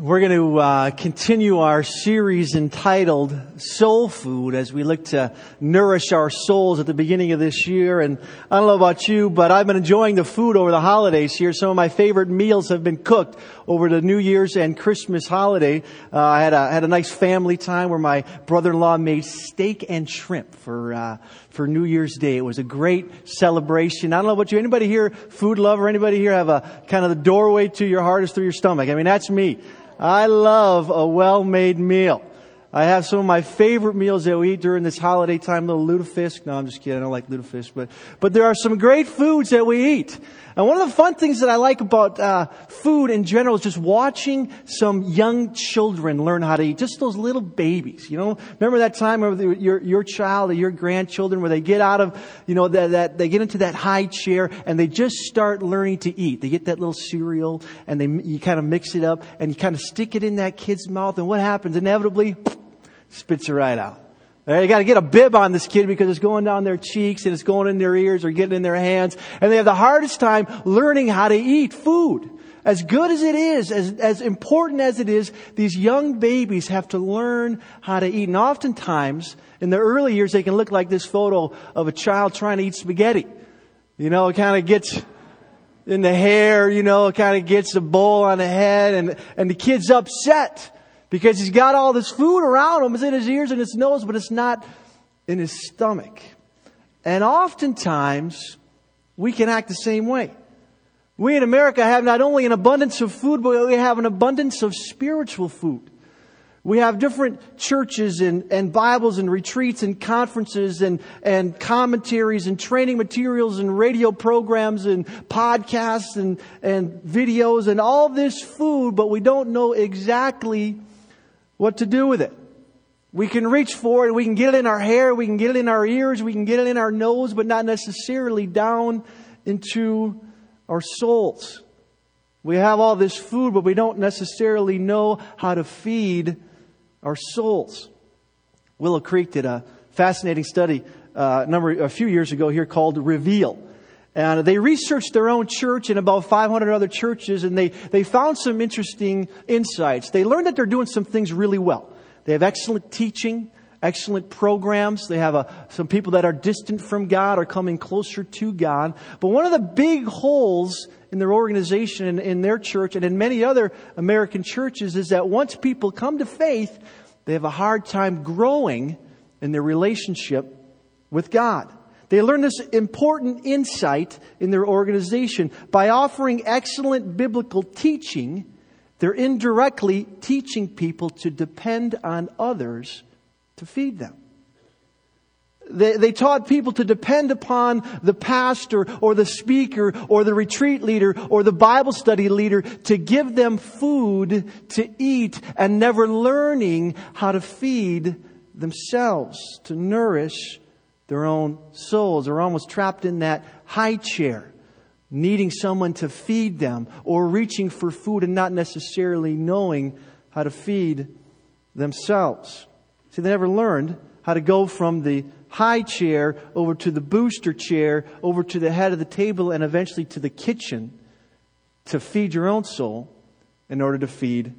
We're going to uh, continue our series entitled Soul Food as we look to nourish our souls at the beginning of this year. And I don't know about you, but I've been enjoying the food over the holidays here. Some of my favorite meals have been cooked over the New Year's and Christmas holiday. Uh, I had a, had a nice family time where my brother-in-law made steak and shrimp for, uh, for New Year's Day. It was a great celebration. I don't know about you. Anybody here, food lover? Anybody here have a kind of the doorway to your heart is through your stomach? I mean, that's me. I love a well-made meal. I have some of my favorite meals that we eat during this holiday time, little lutefisk. No, I'm just kidding. I don't like lutefisk, but, but there are some great foods that we eat. And one of the fun things that I like about, uh, food in general is just watching some young children learn how to eat. Just those little babies, you know? Remember that time of your, your child or your grandchildren where they get out of, you know, that, that, they get into that high chair and they just start learning to eat. They get that little cereal and they, you kind of mix it up and you kind of stick it in that kid's mouth and what happens? Inevitably, spits it right out. Uh, you got to get a bib on this kid because it's going down their cheeks and it's going in their ears or getting in their hands. And they have the hardest time learning how to eat food. As good as it is, as, as important as it is, these young babies have to learn how to eat. And oftentimes, in the early years, they can look like this photo of a child trying to eat spaghetti. You know, it kind of gets in the hair, you know, it kind of gets the bowl on the head and, and the kid's upset because he's got all this food around him. It's in his ears and his nose, but it's not in his stomach. And oftentimes, we can act the same way. We in America have not only an abundance of food, but we have an abundance of spiritual food. We have different churches and, and Bibles and retreats and conferences and, and commentaries and training materials and radio programs and podcasts and, and videos and all this food, but we don't know exactly what to do with it. We can reach for it, we can get it in our hair, we can get it in our ears, we can get it in our nose, but not necessarily down into our souls. We have all this food, but we don't necessarily know how to feed our souls. Willow Creek did a fascinating study uh, number a few years ago here called Reveal. And they researched their own church and about 500 other churches, and they, they found some interesting insights. They learned that they're doing some things really well. They have excellent teaching, excellent programs. They have a, some people that are distant from God are coming closer to God. But one of the big holes in their organization and in their church and in many other American churches is that once people come to faith, they have a hard time growing in their relationship with God. They learn this important insight in their organization. By offering excellent biblical teaching, they're indirectly teaching people to depend on others to feed them. They, they, taught people to depend upon the pastor or the speaker or the retreat leader or the Bible study leader to give them food to eat and never learning how to feed themselves, to nourish their own souls. They're almost trapped in that high chair, needing someone to feed them or reaching for food and not necessarily knowing how to feed themselves. See, they never learned how to go from the high chair over to the booster chair, over to the head of the table, and eventually to the kitchen to feed your own soul in order to feed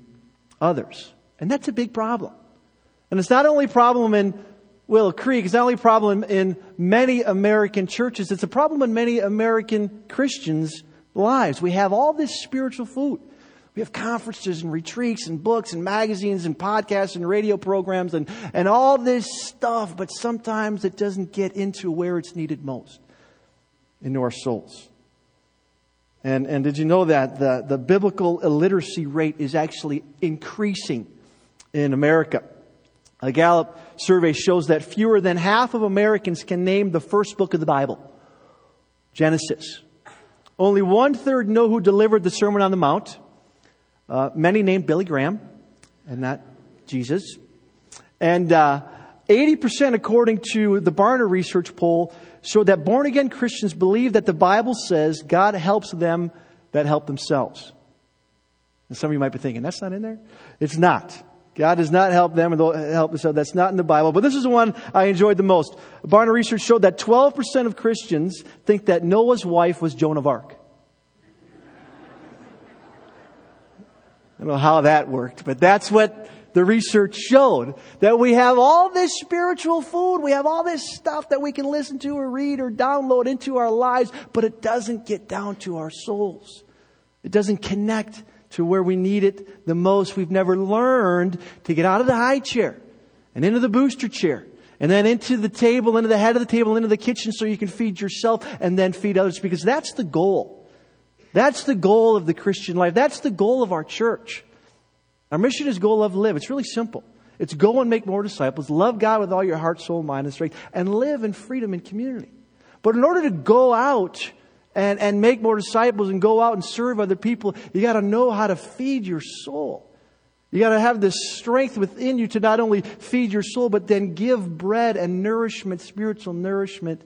others. And that's a big problem. And it's not only a problem in Willow Creek, it's not only a problem in many American churches, it's a problem in many American Christians' lives. We have all this spiritual food. We have conferences and retreats and books and magazines and podcasts and radio programs and, and all this stuff, but sometimes it doesn't get into where it's needed most into our souls. And, and did you know that the, the biblical illiteracy rate is actually increasing in America? A Gallup survey shows that fewer than half of Americans can name the first book of the Bible, Genesis. Only one third know who delivered the Sermon on the Mount. Uh, many named Billy Graham, and not Jesus. And uh, 80%, according to the Barna Research poll, showed that born again Christians believe that the Bible says God helps them that help themselves. And some of you might be thinking, that's not in there? It's not. God does not help them and help themselves. That's not in the Bible. But this is the one I enjoyed the most. Barna Research showed that 12% of Christians think that Noah's wife was Joan of Arc. I don't know how that worked, but that's what the research showed. That we have all this spiritual food, we have all this stuff that we can listen to or read or download into our lives, but it doesn't get down to our souls. It doesn't connect to where we need it the most. We've never learned to get out of the high chair and into the booster chair and then into the table, into the head of the table, into the kitchen so you can feed yourself and then feed others because that's the goal. That's the goal of the Christian life. That's the goal of our church. Our mission is go, love, live. It's really simple. It's go and make more disciples, love God with all your heart, soul, mind, and strength, and live in freedom and community. But in order to go out and, and make more disciples and go out and serve other people, you gotta know how to feed your soul. You gotta have this strength within you to not only feed your soul, but then give bread and nourishment, spiritual nourishment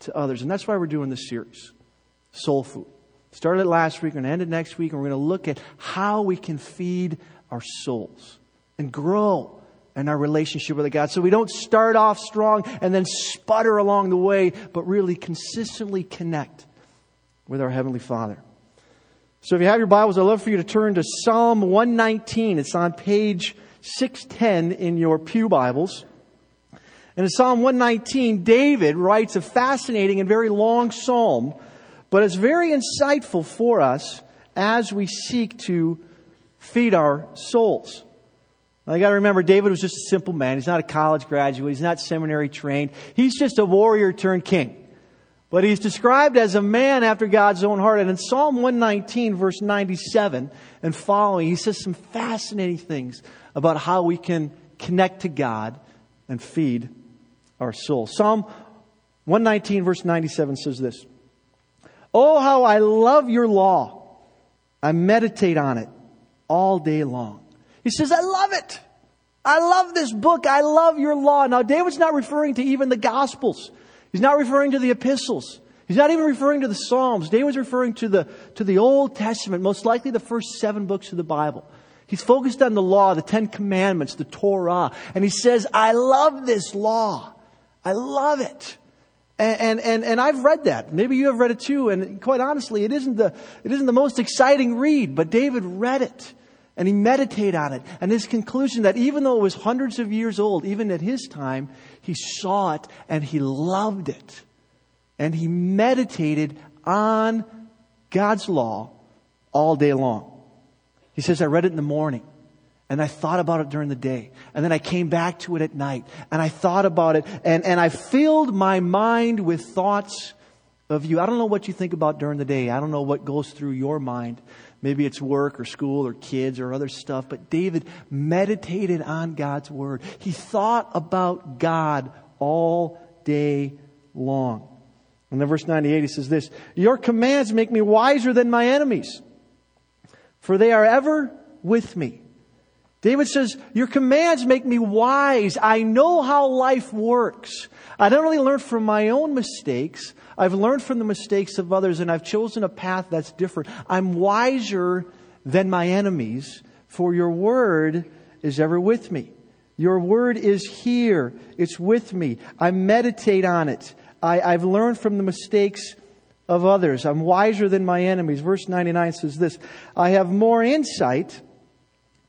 to others. And that's why we're doing this series. Soul food. Started last week, we're going to end it next week, and we're going to look at how we can feed our souls and grow in our relationship with God. So we don't start off strong and then sputter along the way, but really consistently connect with our Heavenly Father. So if you have your Bibles, I'd love for you to turn to Psalm 119. It's on page 610 in your Pew Bibles. And in Psalm 119, David writes a fascinating and very long psalm but it's very insightful for us as we seek to feed our souls. Now, you got to remember, David was just a simple man. He's not a college graduate. He's not seminary trained. He's just a warrior turned king. But he's described as a man after God's own heart. And in Psalm 119, verse 97 and following, he says some fascinating things about how we can connect to God and feed our soul. Psalm 119, verse 97 says this Oh, how I love your law. I meditate on it all day long. He says, I love it. I love this book. I love your law. Now, David's not referring to even the Gospels. He's not referring to the epistles. He's not even referring to the Psalms. David's referring to the, to the Old Testament, most likely the first seven books of the Bible. He's focused on the law, the Ten Commandments, the Torah. And he says, I love this law. I love it. And, and, and, I've read that. Maybe you have read it too. And quite honestly, it isn't the, it isn't the most exciting read, but David read it and he meditated on it. And his conclusion that even though it was hundreds of years old, even at his time, he saw it and he loved it. And he meditated on God's law all day long. He says, I read it in the morning. And I thought about it during the day. And then I came back to it at night. And I thought about it. And, and I filled my mind with thoughts of you. I don't know what you think about during the day. I don't know what goes through your mind. Maybe it's work or school or kids or other stuff. But David meditated on God's word. He thought about God all day long. And then verse 98, he says this, Your commands make me wiser than my enemies, for they are ever with me. David says, Your commands make me wise. I know how life works. I not only learned from my own mistakes, I've learned from the mistakes of others, and I've chosen a path that's different. I'm wiser than my enemies, for your word is ever with me. Your word is here. It's with me. I meditate on it. I, I've learned from the mistakes of others. I'm wiser than my enemies. Verse 99 says this I have more insight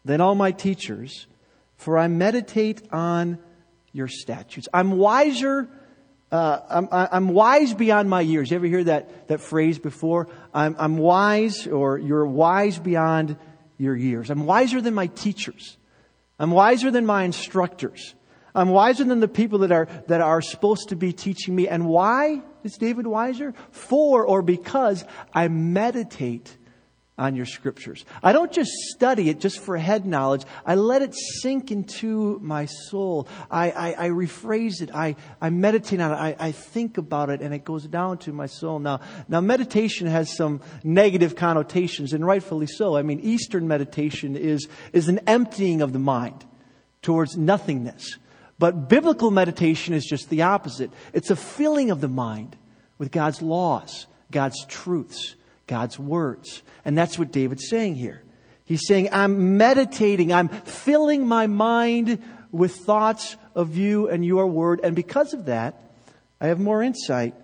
than all my teachers, for I meditate on your statutes. I'm wiser. Uh, I'm, I'm, wise beyond my years. You ever hear that, that phrase before? I'm, I'm wise, or you're wise beyond your years. I'm wiser than my teachers. I'm wiser than my instructors. I'm wiser than the people that are, that are supposed to be teaching me. And why is David wiser? For or because I meditate on your scriptures. I don't just study it just for head knowledge. I let it sink into my soul. I, I, I rephrase it. I, I meditate on it. I, I think about it and it goes down to my soul. Now, now meditation has some negative connotations and rightfully so. I mean, Eastern meditation is, is an emptying of the mind towards nothingness. But biblical meditation is just the opposite. It's a filling of the mind with God's laws, God's truths, God's words. And that's what David's saying here. He's saying, I'm meditating, I'm filling my mind with thoughts of you and your word. And because of that, I have more insight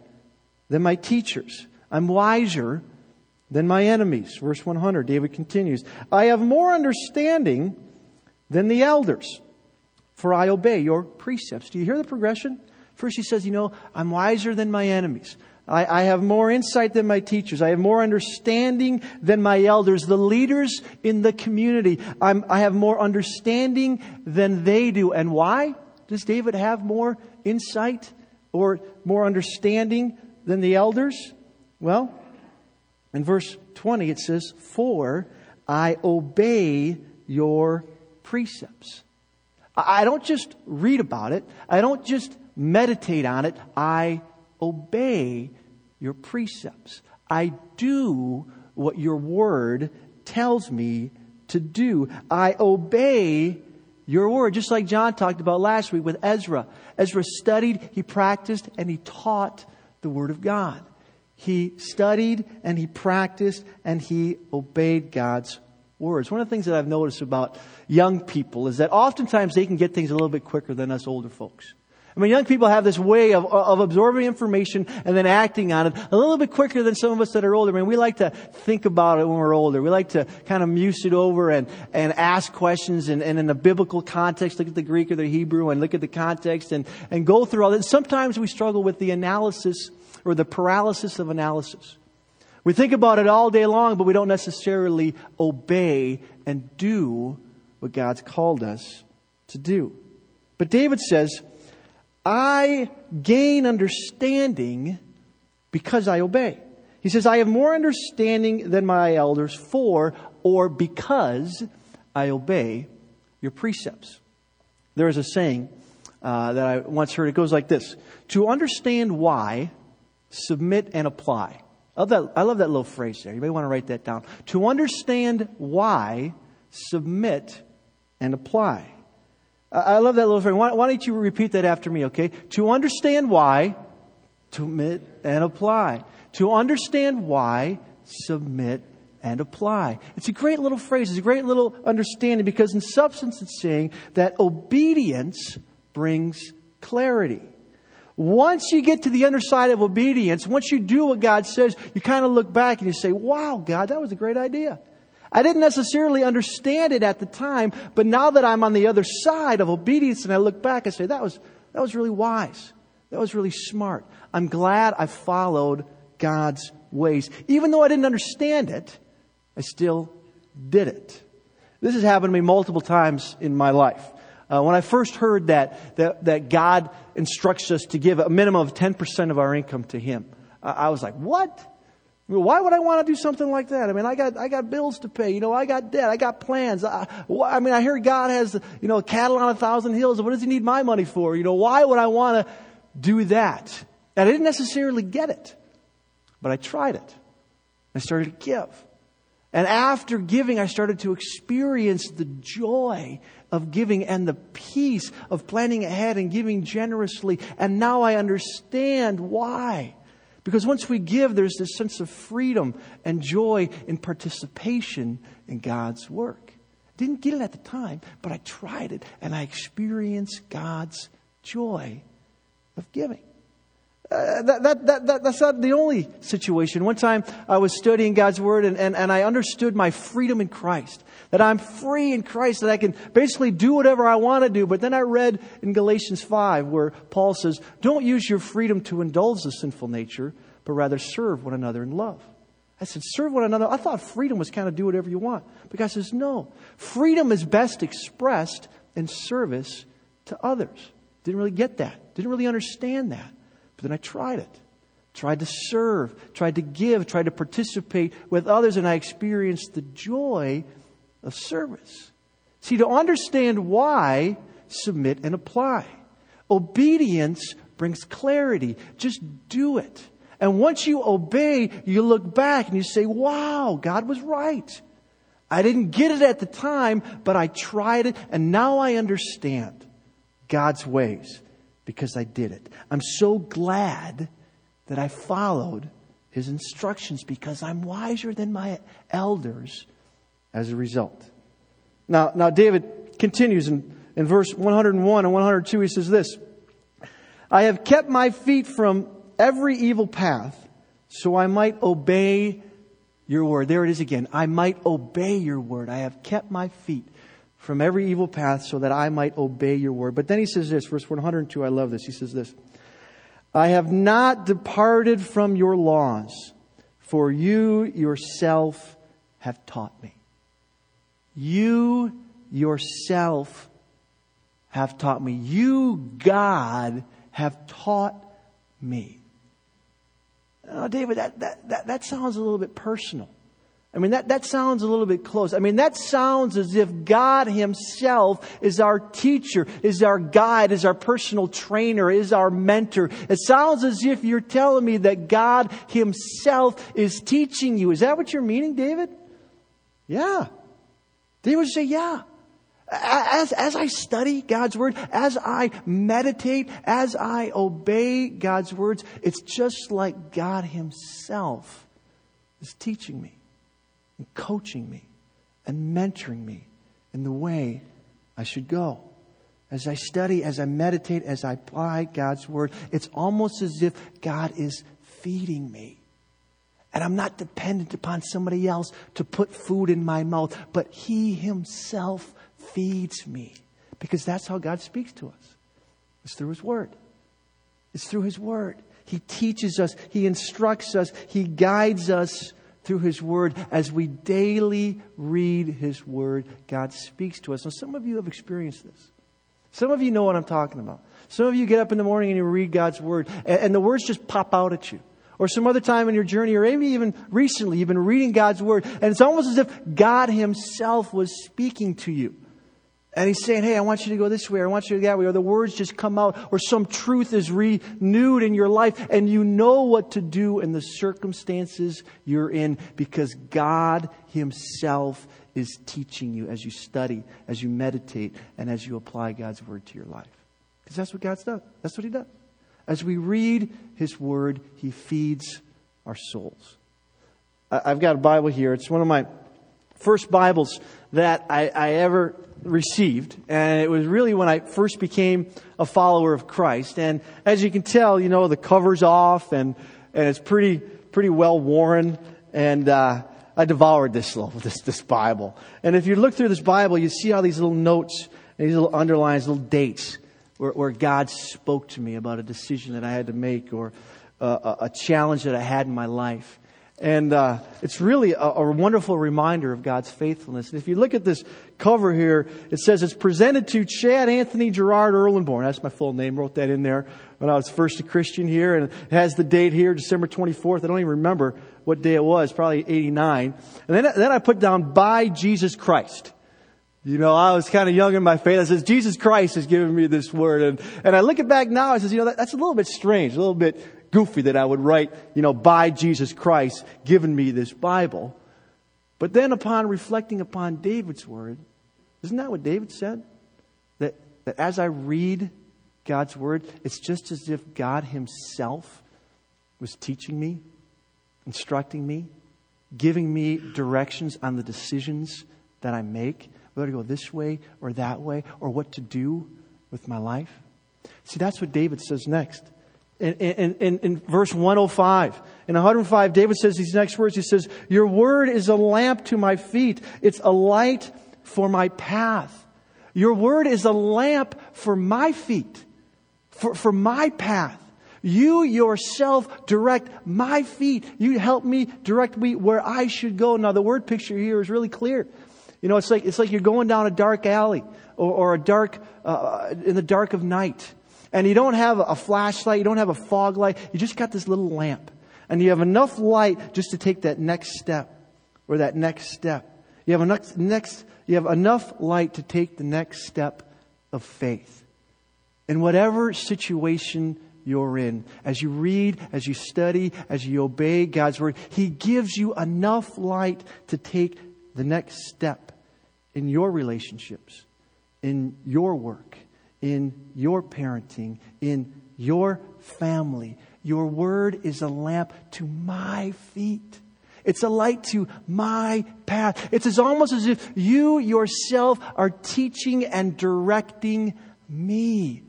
than my teachers. I'm wiser than my enemies. Verse 100, David continues, I have more understanding than the elders, for I obey your precepts. Do you hear the progression? First he says, you know, I'm wiser than my enemies. I, I, have more insight than my teachers. I have more understanding than my elders, the leaders in the community. I'm, I have more understanding than they do. And why does David have more insight or more understanding than the elders? Well, in verse 20 it says, For I obey your precepts. I don't just read about it. I don't just meditate on it. I obey your precepts. I do what your word tells me to do. I obey your word, just like John talked about last week with Ezra. Ezra studied, he practiced, and he taught the word of God. He studied and he practiced and he obeyed God's words. One of the things that I've noticed about young people is that oftentimes they can get things a little bit quicker than us older folks. I mean, young people have this way of, of absorbing information and then acting on it a little bit quicker than some of us that are older. I mean, we like to think about it when we're older. We like to kind of muse it over and, and ask questions and, and in a biblical context, look at the Greek or the Hebrew and look at the context and, and go through all that. Sometimes we struggle with the analysis or the paralysis of analysis. We think about it all day long, but we don't necessarily obey and do what God's called us to do. But David says, I gain understanding because I obey. He says, I have more understanding than my elders for or because I obey your precepts. There is a saying uh, that I once heard. It goes like this To understand why, submit and apply. I love, that, I love that little phrase there. You may want to write that down. To understand why, submit and apply. I love that little phrase. Why, why don't you repeat that after me, okay? To understand why, submit and apply. To understand why, submit and apply. It's a great little phrase. It's a great little understanding because in substance it's saying that obedience brings clarity. Once you get to the underside of obedience, once you do what God says, you kind of look back and you say, wow, God, that was a great idea. I didn't necessarily understand it at the time, but now that I'm on the other side of obedience and I look back, I say, that was, that was really wise. That was really smart. I'm glad I followed God's ways. Even though I didn't understand it, I still did it. This has happened to me multiple times in my life. Uh, when I first heard that, that, that God instructs us to give a minimum of 10% of our income to Him, I, I was like, what? Why would I want to do something like that? I mean, I got, I got bills to pay. You know, I got debt. I got plans. I, I mean, I hear God has, you know, cattle on a thousand hills. What does he need my money for? You know, why would I want to do that? And I didn't necessarily get it, but I tried it. I started to give. And after giving, I started to experience the joy of giving and the peace of planning ahead and giving generously. And now I understand why. Because once we give, there's this sense of freedom and joy in participation in God's work. Didn't get it at the time, but I tried it and I experienced God's joy of giving. Uh, that, that, that, that, that's not the only situation. One time I was studying God's Word and, and, and I understood my freedom in Christ. That I'm free in Christ, that I can basically do whatever I want to do. But then I read in Galatians 5 where Paul says, Don't use your freedom to indulge the sinful nature, but rather serve one another in love. I said, Serve one another. I thought freedom was kind of do whatever you want. But God says, No. Freedom is best expressed in service to others. Didn't really get that. Didn't really understand that. But then I tried it. Tried to serve, tried to give, tried to participate with others, and I experienced the joy of service. See, to understand why, submit and apply. Obedience brings clarity. Just do it. And once you obey, you look back and you say, wow, God was right. I didn't get it at the time, but I tried it, and now I understand God's ways because I did it. I'm so glad that I followed his instructions because I'm wiser than my elders as a result. Now, now David continues in, in verse 101 and 102. He says this I have kept my feet from every evil path so I might obey your word. There it is again. I might obey your word. I have kept my feet from every evil path so that I might obey your word. But then he says this, verse 102, I love this. He says this I have not departed from your laws, for you yourself have taught me. You yourself have taught me. You, God, have taught me. Oh, David, that, that, that, that sounds a little bit personal. I mean, that, that sounds a little bit close. I mean, that sounds as if God Himself is our teacher, is our guide, is our personal trainer, is our mentor. It sounds as if you're telling me that God Himself is teaching you. Is that what you're meaning, David? Yeah. David would say, yeah. As, as I study God's Word, as I meditate, as I obey God's words, it's just like God Himself is teaching me and coaching me and mentoring me in the way I should go. As I study, as I meditate, as I apply God's Word, it's almost as if God is feeding me. And I'm not dependent upon somebody else to put food in my mouth, but He Himself feeds me. Because that's how God speaks to us. It's through His Word. It's through His Word. He teaches us, He instructs us, He guides us through His Word. As we daily read His Word, God speaks to us. Now, some of you have experienced this. Some of you know what I'm talking about. Some of you get up in the morning and you read God's Word, and, and the words just pop out at you. Or some other time in your journey, or maybe even recently, you've been reading God's Word, and it's almost as if God Himself was speaking to you. And he's saying, Hey, I want you to go this way, or I want you to go that way, or the words just come out, or some truth is renewed in your life, and you know what to do in the circumstances you're in because God Himself is teaching you as you study, as you meditate, and as you apply God's Word to your life. Because that's what God's done. That's what He does. As we read His Word, He feeds our souls. I've got a Bible here. It's one of my first Bibles that I, I ever received. And it was really when I first became a follower of Christ. And as you can tell, you know, the cover's off and, and it's pretty, pretty well worn. And, uh, I devoured this little, this, this Bible. And if you look through this Bible, you see all these little notes and these little underlines, little dates where, where God spoke to me about a decision that I had to make or uh, a, a challenge that I had in my life. And uh, it's really a, a, wonderful reminder of God's faithfulness. And if you look at this cover here, it says it's presented to Chad Anthony Gerard Erlenborn. That's my full name. Wrote that in there when I was first a Christian here. And it has the date here, December 24th. I don't even remember what day it was, probably 89. And then, then I put down by Jesus Christ. You know, I was kind of young in my faith. I says, Jesus Christ has given me this word. And, and I look it back now, I says, you know, that, that's a little bit strange, a little bit goofy that I would write, you know, by Jesus Christ given me this Bible. But then upon reflecting upon David's word, isn't that what David said? That, that as I read God's word, it's just as if God himself was teaching me, instructing me, giving me directions on the decisions that I make, whether to go this way or that way, or what to do with my life. See, that's what David says next in, in, in, verse 105. In 105, David says these next words. He says, Your word is a lamp to my feet. It's a light for my path. Your word is a lamp for my feet, for, for my path. You yourself direct my feet. You help me direct me where I should go. Now the word picture here is really clear. You know, it's like, it's like you're going down a dark alley or, or a dark, uh, in the dark of night. And you don't have a flashlight, you don't have a fog light, you just got this little lamp. And you have enough light just to take that next step or that next step. You have enough, next, you have enough light to take the next step of faith. In whatever situation you're in, as you read, as you study, as you obey God's word, He gives you enough light to take the next step in your relationships, in your work, in your parenting, in your family. Your word is a lamp to my feet. It's a light to my path. It's as almost as if you yourself are teaching and directing me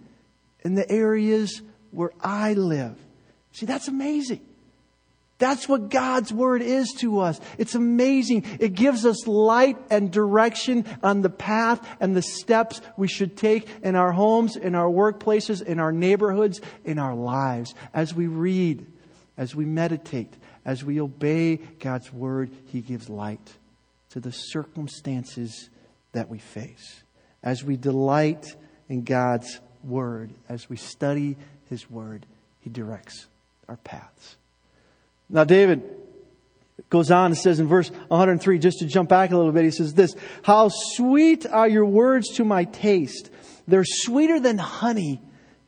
in the areas where I live. See, that's amazing. That's what God's Word is to us. It's amazing. It gives us light and direction on the path and the steps we should take in our homes, in our workplaces, in our neighborhoods, in our lives. As we read, as we meditate, as we obey God's Word, He gives light to the circumstances that we face. As we delight in God's Word, as we study His Word, He directs our paths. Now, David goes on and says in verse 103, just to jump back a little bit, he says this How sweet are your words to my taste! They're sweeter than honey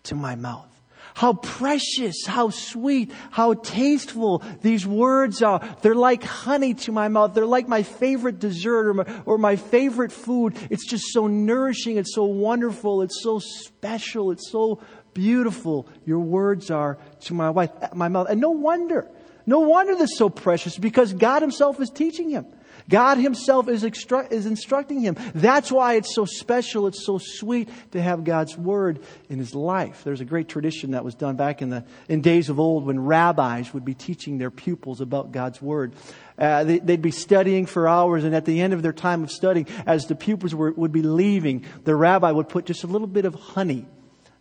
to my mouth. How precious, how sweet, how tasteful these words are. They're like honey to my mouth. They're like my favorite dessert or my, or my favorite food. It's just so nourishing. It's so wonderful. It's so special. It's so beautiful. Your words are to my wife, my mouth. And no wonder. No wonder this is so precious because God Himself is teaching him. God Himself is, is instructing him. That's why it's so special, it's so sweet to have God's Word in his life. There's a great tradition that was done back in the in days of old when rabbis would be teaching their pupils about God's Word. Uh, they, would be studying for hours, and at the end of their time of studying, as the pupils were, would be leaving, the rabbi would put just a little bit of honey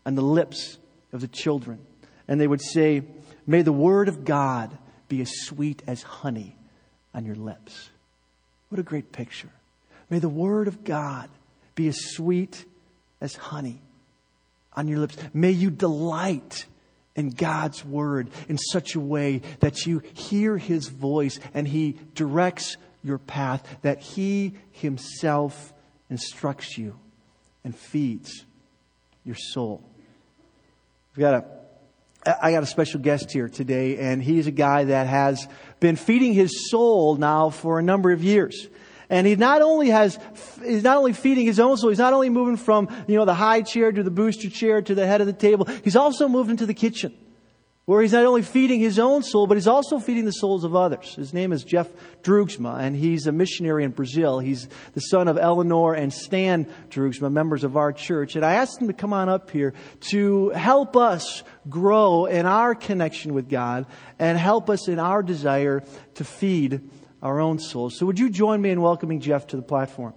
on the lips of the children. And they would say, May the Word of God be as sweet as honey on your lips. What a great picture. May the Word of God be as sweet as honey on your lips. May you delight in God's Word in such a way that you hear His voice and He directs your path, that He Himself instructs you and feeds your soul. We've got a I got a special guest here today, and he's a guy that has been feeding his soul now for a number of years. And he not only has, he's not only feeding his own soul, he's not only moving from, you know, the high chair to the booster chair to the head of the table, he's also moved into the kitchen where he's not only feeding his own soul, but he's also feeding the souls of others. His name is Jeff Drugsma, and he's a missionary in Brazil. He's the son of Eleanor and Stan Drugsma, members of our church. And I asked him to come on up here to help us grow in our connection with God and help us in our desire to feed our own souls. So would you join me in welcoming Jeff to the platform?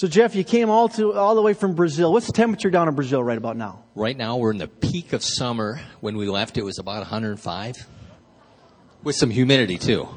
So, Jeff, you came all to all the way from Brazil. What's the temperature down in Brazil right about now? Right now, we're in the peak of summer. When we left, it was about 105, with some humidity too.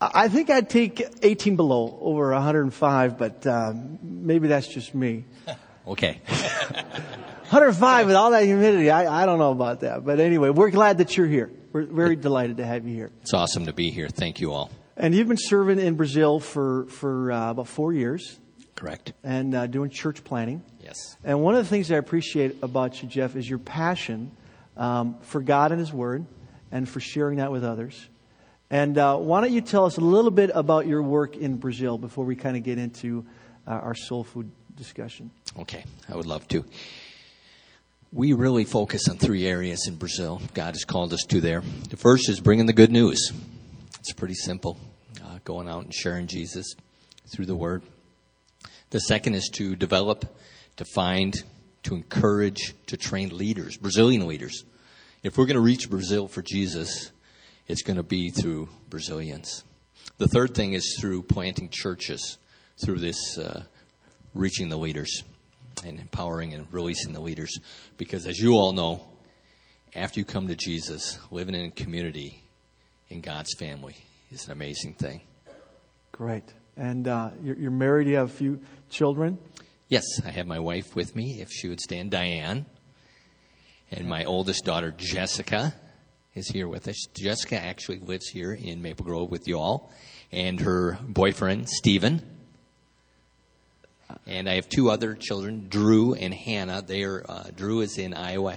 I think I'd take 18 below over 105, but um, maybe that's just me. okay. 105 with all that humidity, I, I don't know about that. But anyway, we're glad that you're here. We're very delighted to have you here. It's awesome to be here. Thank you all. And you've been serving in Brazil for, for uh, about four years. Correct. And uh, doing church planting. Yes. And one of the things I appreciate about you, Jeff, is your passion um, for God and His Word and for sharing that with others. And uh, why don't you tell us a little bit about your work in Brazil before we kind of get into uh, our soul food discussion? Okay, I would love to. We really focus on three areas in Brazil. God has called us to there. The first is bringing the good news. It's pretty simple, uh, going out and sharing Jesus through the Word. The second is to develop, to find, to encourage, to train leaders, Brazilian leaders. If we're going to reach Brazil for Jesus, it's going to be through Brazilians. The third thing is through planting churches, through this uh, reaching the leaders and empowering and releasing the leaders. Because as you all know, after you come to Jesus, living in community in God's family is an amazing thing. Great. And uh, you're, you're, married, you have a few children? Yes, I have my wife with me, if she would stand, Diane. And my oldest daughter, Jessica, is here with us. Jessica actually lives here in Maple Grove with you all. And her boyfriend, Stephen. And I have two other children, Drew and Hannah. They are, uh, Drew is in Iowa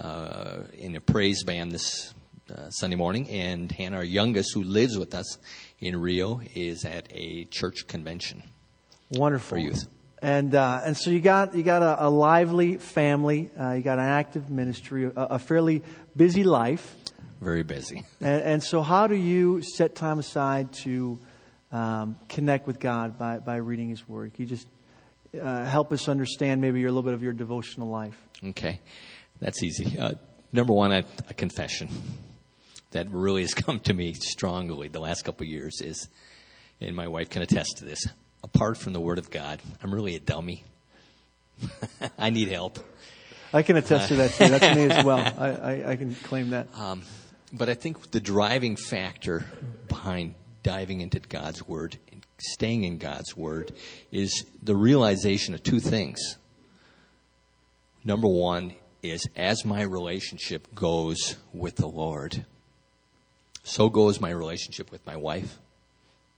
uh, in a praise band this uh, Sunday morning, and Hannah, our youngest, who lives with us in Rio, is at a church convention. Wonderful for youth. And uh, and so you got you got a, a lively family, uh, you got an active ministry, a, a fairly busy life. Very busy. And, and, so, how do you set time aside to um, connect with God by by reading His Word? Can you just uh, help us understand maybe a little bit of your devotional life. Okay, that's easy. Uh, number one, a, a confession that really has come to me strongly the last couple of years is, and my wife can attest to this. Apart from the Word of God, I'm really a dummy. I need help. I can attest to that too. That's me as well. I, I, I can claim that. Um, but I think the driving factor behind diving into God's Word and staying in God's Word is the realization of two things. Number one is as my relationship goes with the Lord, so goes my relationship with my wife,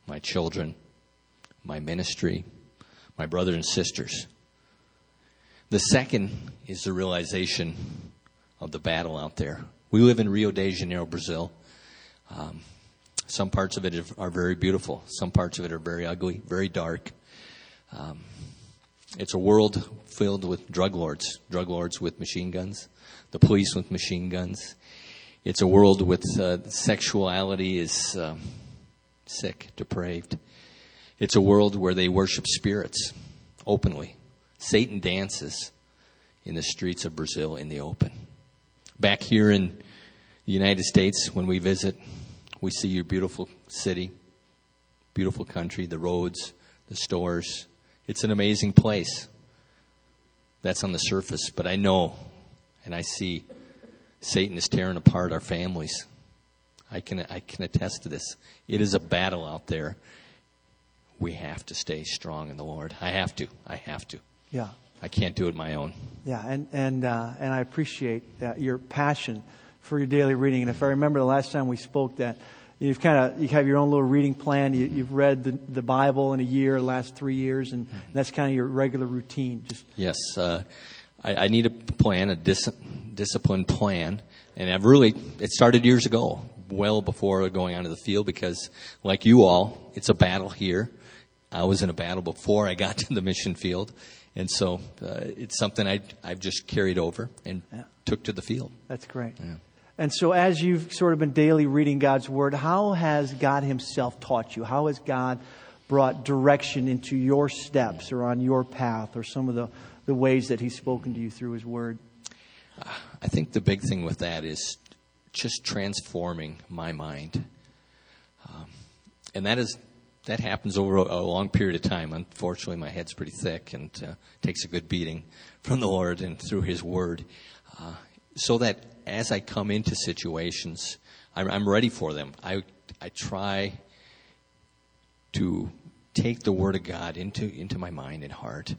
my children, my ministry, my brothers and sisters. The second is the realization of the battle out there. We live in Rio de Janeiro, Brazil. Um, some parts of it are very beautiful. Some parts of it are very ugly, very dark. Um, it's a world filled with drug lords, drug lords with machine guns, the police with machine guns. It's a world with uh, sexuality is uh, sick, depraved. It's a world where they worship spirits openly. Satan dances in the streets of Brazil in the open. Back here in the United States, when we visit, we see your beautiful city, beautiful country, the roads, the stores. It's an amazing place. That's on the surface, but I know and I see Satan is tearing apart our families. I can, I can attest to this. It is a battle out there. We have to stay strong in the Lord. I have to. I have to. Yeah. I can't do it my own. Yeah, and and uh, and I appreciate your passion for your daily reading. And if I remember the last time we spoke, that you've kind of you have your own little reading plan. You, have read the, the Bible in a year, last three years, and mm-hmm. that's kind of your regular routine. Just yes, uh, I, I, need a plan, a dis- disciplined plan, and I've really it started years ago, well before going out onto the field, because like you all, it's a battle here. I was in a battle before I got to the mission field and so uh, it's something I, I've just carried over and yeah. took to the field. That's great. Yeah. And so, as you've sort of been daily reading God's Word, how has God Himself taught you? How has God brought direction into your steps or on your path or some of the, the ways that He's spoken to you through His Word? I think the big thing with that is just transforming my mind. Um, and that is that happens over a, long period of time. Unfortunately, my head's pretty thick and uh, takes a good beating from the Lord and through His Word, uh, so that as I come into situations, I'm, I'm ready for them. I I try to take the Word of God into into my mind and heart,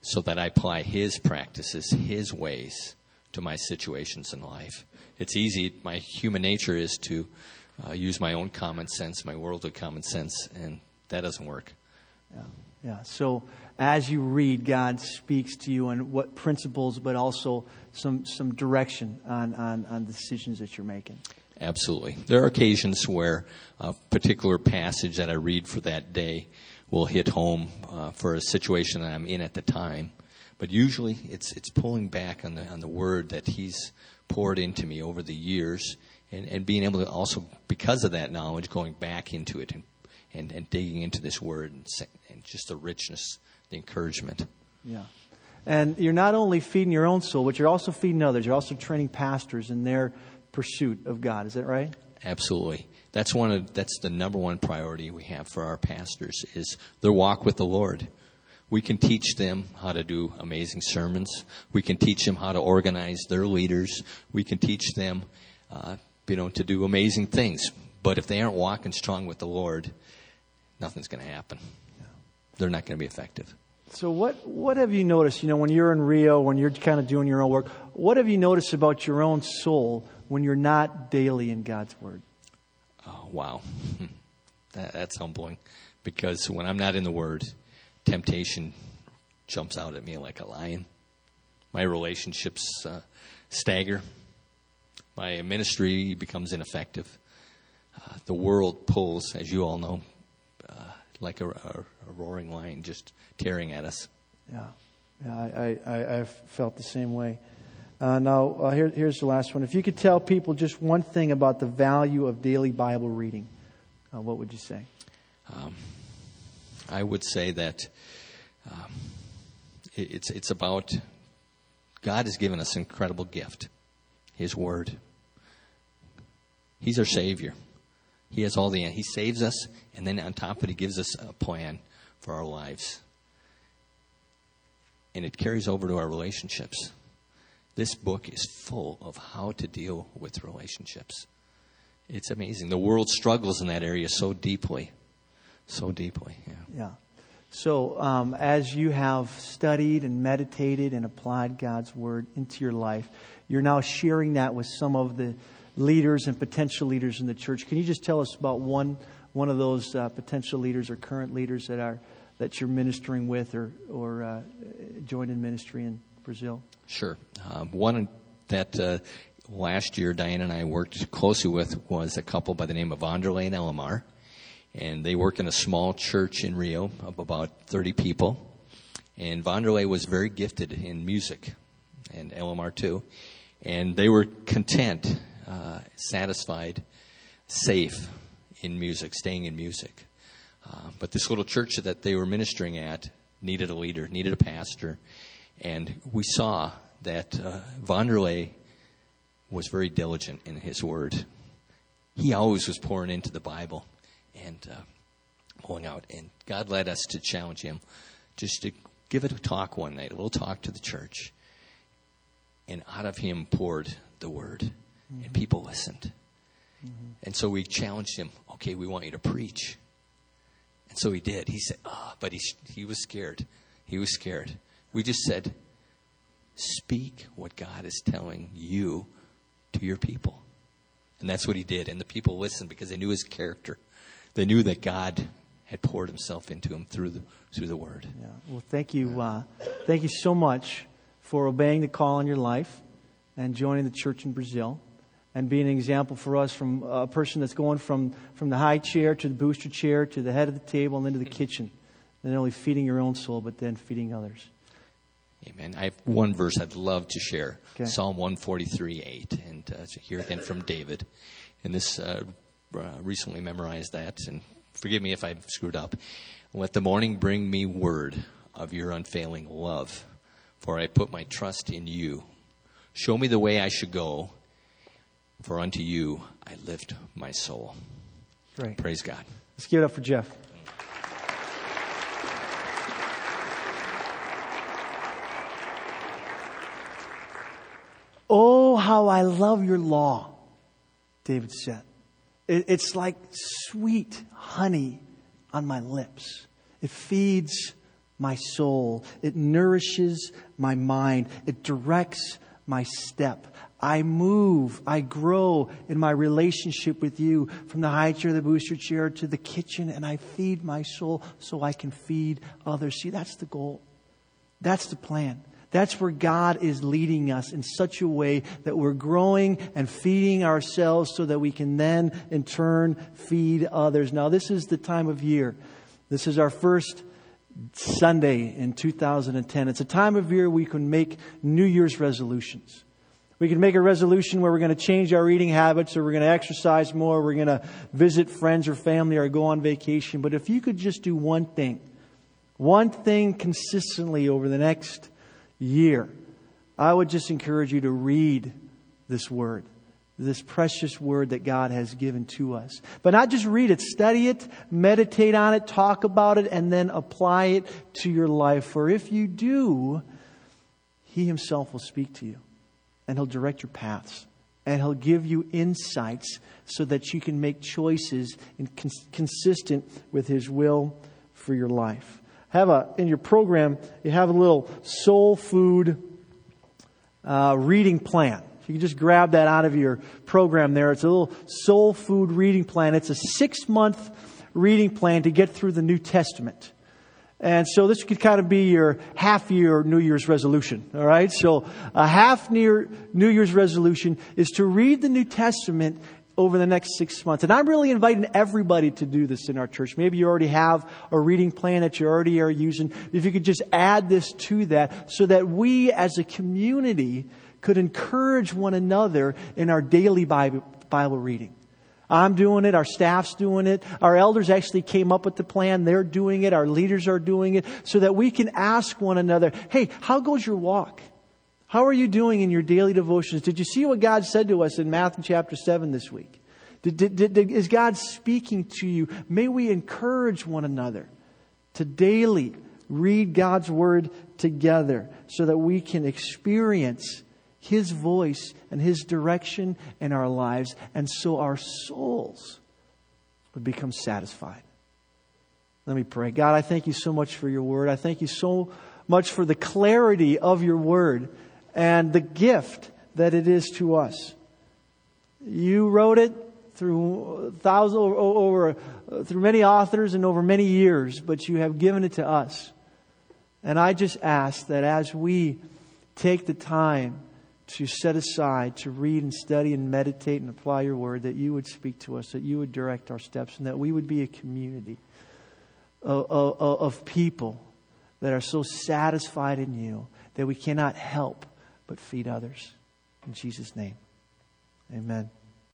so that I apply His practices, His ways to my situations in life. It's easy. My human nature is to uh, use my own common sense, my worldly common sense, and that doesn't work. Yeah. Yeah. So as you read, God speaks to you on what principles, but also some, some direction on, on, on the decisions that you're making. Absolutely. There are occasions where a particular passage that I read for that day will hit home uh, for a situation that I'm in at the time. But usually it's, it's pulling back on the, on the word that He's poured into me over the years and, and being able to also, because of that knowledge, going back into it and and, and digging into this word and, and just the richness, the encouragement. Yeah. And you're not only feeding your own soul, but you're also feeding others. You're also training pastors in their pursuit of God. Is that right? Absolutely. That's one of that's the number one priority we have for our pastors is their walk with the Lord. We can teach them how to do amazing sermons. We can teach them how to organize their leaders. We can teach them, uh, you know, to do amazing things. But if they aren't walking strong with the Lord, nothing's going to happen. They're not going to be effective. So what what have you noticed? You know, when you're in Rio, when you're kind of doing your own work, what have you noticed about your own soul when you're not daily in God's Word? Oh wow, that, that's humbling. Because when I'm not in the Word, temptation jumps out at me like a lion. My relationships uh, stagger. My ministry becomes ineffective. Uh, the world pulls, as you all know, like a, a, a roaring lion just tearing at us. Yeah, yeah, I, I, I've felt the same way. Uh, now, uh, here, here's the last one. If you could tell people just one thing about the value of daily Bible reading, uh, what would you say? Um, I would say that um, It's, it's about God has given us an incredible gift His Word. He's our Savior. He has all the, He saves us, and then on top of it, He gives us a plan for our lives. And it carries over to our relationships. This book is full of how to deal with relationships. It's amazing. The world struggles in that area so deeply. So deeply, yeah. Yeah. So, um, as you have studied and meditated and applied God's Word into your life, you're now sharing that with some of the leaders and potential leaders in the church. Can you just tell us about one one of those uh, potential leaders or current leaders that are that you're ministering with or or uh, joined in ministry in Brazil? Sure. Um, one that uh, last year Diane and I worked closely with was a couple by the name of Vanderlei and Elamar and they work in a small church in Rio of about 30 people. And Vanderlei was very gifted in music, and Elamar too. And they were content, uh, satisfied, safe in music, staying in music. Uh, but this little church that they were ministering at needed a leader, needed a pastor. And we saw that uh, Vanderlei was very diligent in his word. He always was pouring into the Bible and uh, going out. And God led us to challenge him just to give it a talk one night, a little talk to the church. And out of him poured the word, mm-hmm. and people listened. Mm-hmm. And so we challenged him, okay, we want you to preach. And so he did. He said, ah, oh, but he, he was scared. He was scared. We just said, speak what God is telling you to your people. And that's what he did. And the people listened because they knew his character. They knew that God had poured himself into them through the, through the word. Yeah. Well, thank you. Uh, thank you so much for obeying the call in your life and joining the church in Brazil and being an example for us from a person that's going from, from the high chair to the booster chair to the head of the table and into the kitchen. And not only feeding your own soul, but then feeding others. Amen. I have one verse I'd love to share okay. Psalm 143 8. And uh, here again from David. And this uh, uh, recently memorized that, and forgive me if I've screwed up. Let the morning bring me word of your unfailing love, for I put my trust in you. Show me the way I should go, for unto you I lift my soul. Great. Praise God. Let's give it up for Jeff. Oh, how I love your law, David said. It's like sweet honey on my lips. It feeds my soul. It nourishes my mind. It directs my step. I move, I grow in my relationship with you from the high chair, the booster chair to the kitchen, and I feed my soul so I can feed others. See, that's the goal. That's the plan. That's where God is leading us in such a way that we're growing and feeding ourselves so that we can then, in turn, feed others. Now, this is the time of year. This is our first Sunday in 2010. It's a time of year we can make New Year's resolutions. We can make a resolution where we're going to change our eating habits or we're going to exercise more, we're going to visit friends or family or go on vacation. But if you could just do one thing, one thing consistently over the next year, I would just encourage you to read this word, this precious word that God has given to us. But not just read it, study it, meditate on it, talk about it, and then apply it to your life. For if you do, He Himself will speak to you, and He'll direct your paths, and He'll give you insights so that you can make choices consistent with His will for your life have a in your program you have a little soul food uh, reading plan you can just grab that out of your program there it's a little soul food reading plan it's a six month reading plan to get through the new testament and so this could kind of be your half year New Year's resolution. All right. So a half year New Year's resolution is to read the New Testament over the next six months. And I'm really inviting everybody to do this in our church. Maybe you already have a reading plan that you already are using. If you could just add this to that so that we as a community could encourage one another in our daily Bible, reading. I'm doing it. Our staff's doing it. Our elders actually came up with the plan. They're doing it. Our leaders are doing it so that we can ask one another, Hey, how goes your walk? How are you doing in your daily devotions? Did you see what God said to us in Matthew chapter 7 this week? Did, did, did, is God speaking to you? May we encourage one another to daily read God's word together so that we can experience His voice and His direction in our lives, and so our souls would become satisfied. Let me pray. God, I thank you so much for your word. I thank you so much for the clarity of your word and the gift that it is to us. You wrote it through thousands over, through many authors and over many years, but you have given it to us. And I just ask that as we take the time to set aside to read and study and meditate and apply your word, that you would speak to us, that you would direct our steps, and that we would be a community of, of, of people that are so satisfied in you that we cannot help but feed others. In Jesus' name, amen.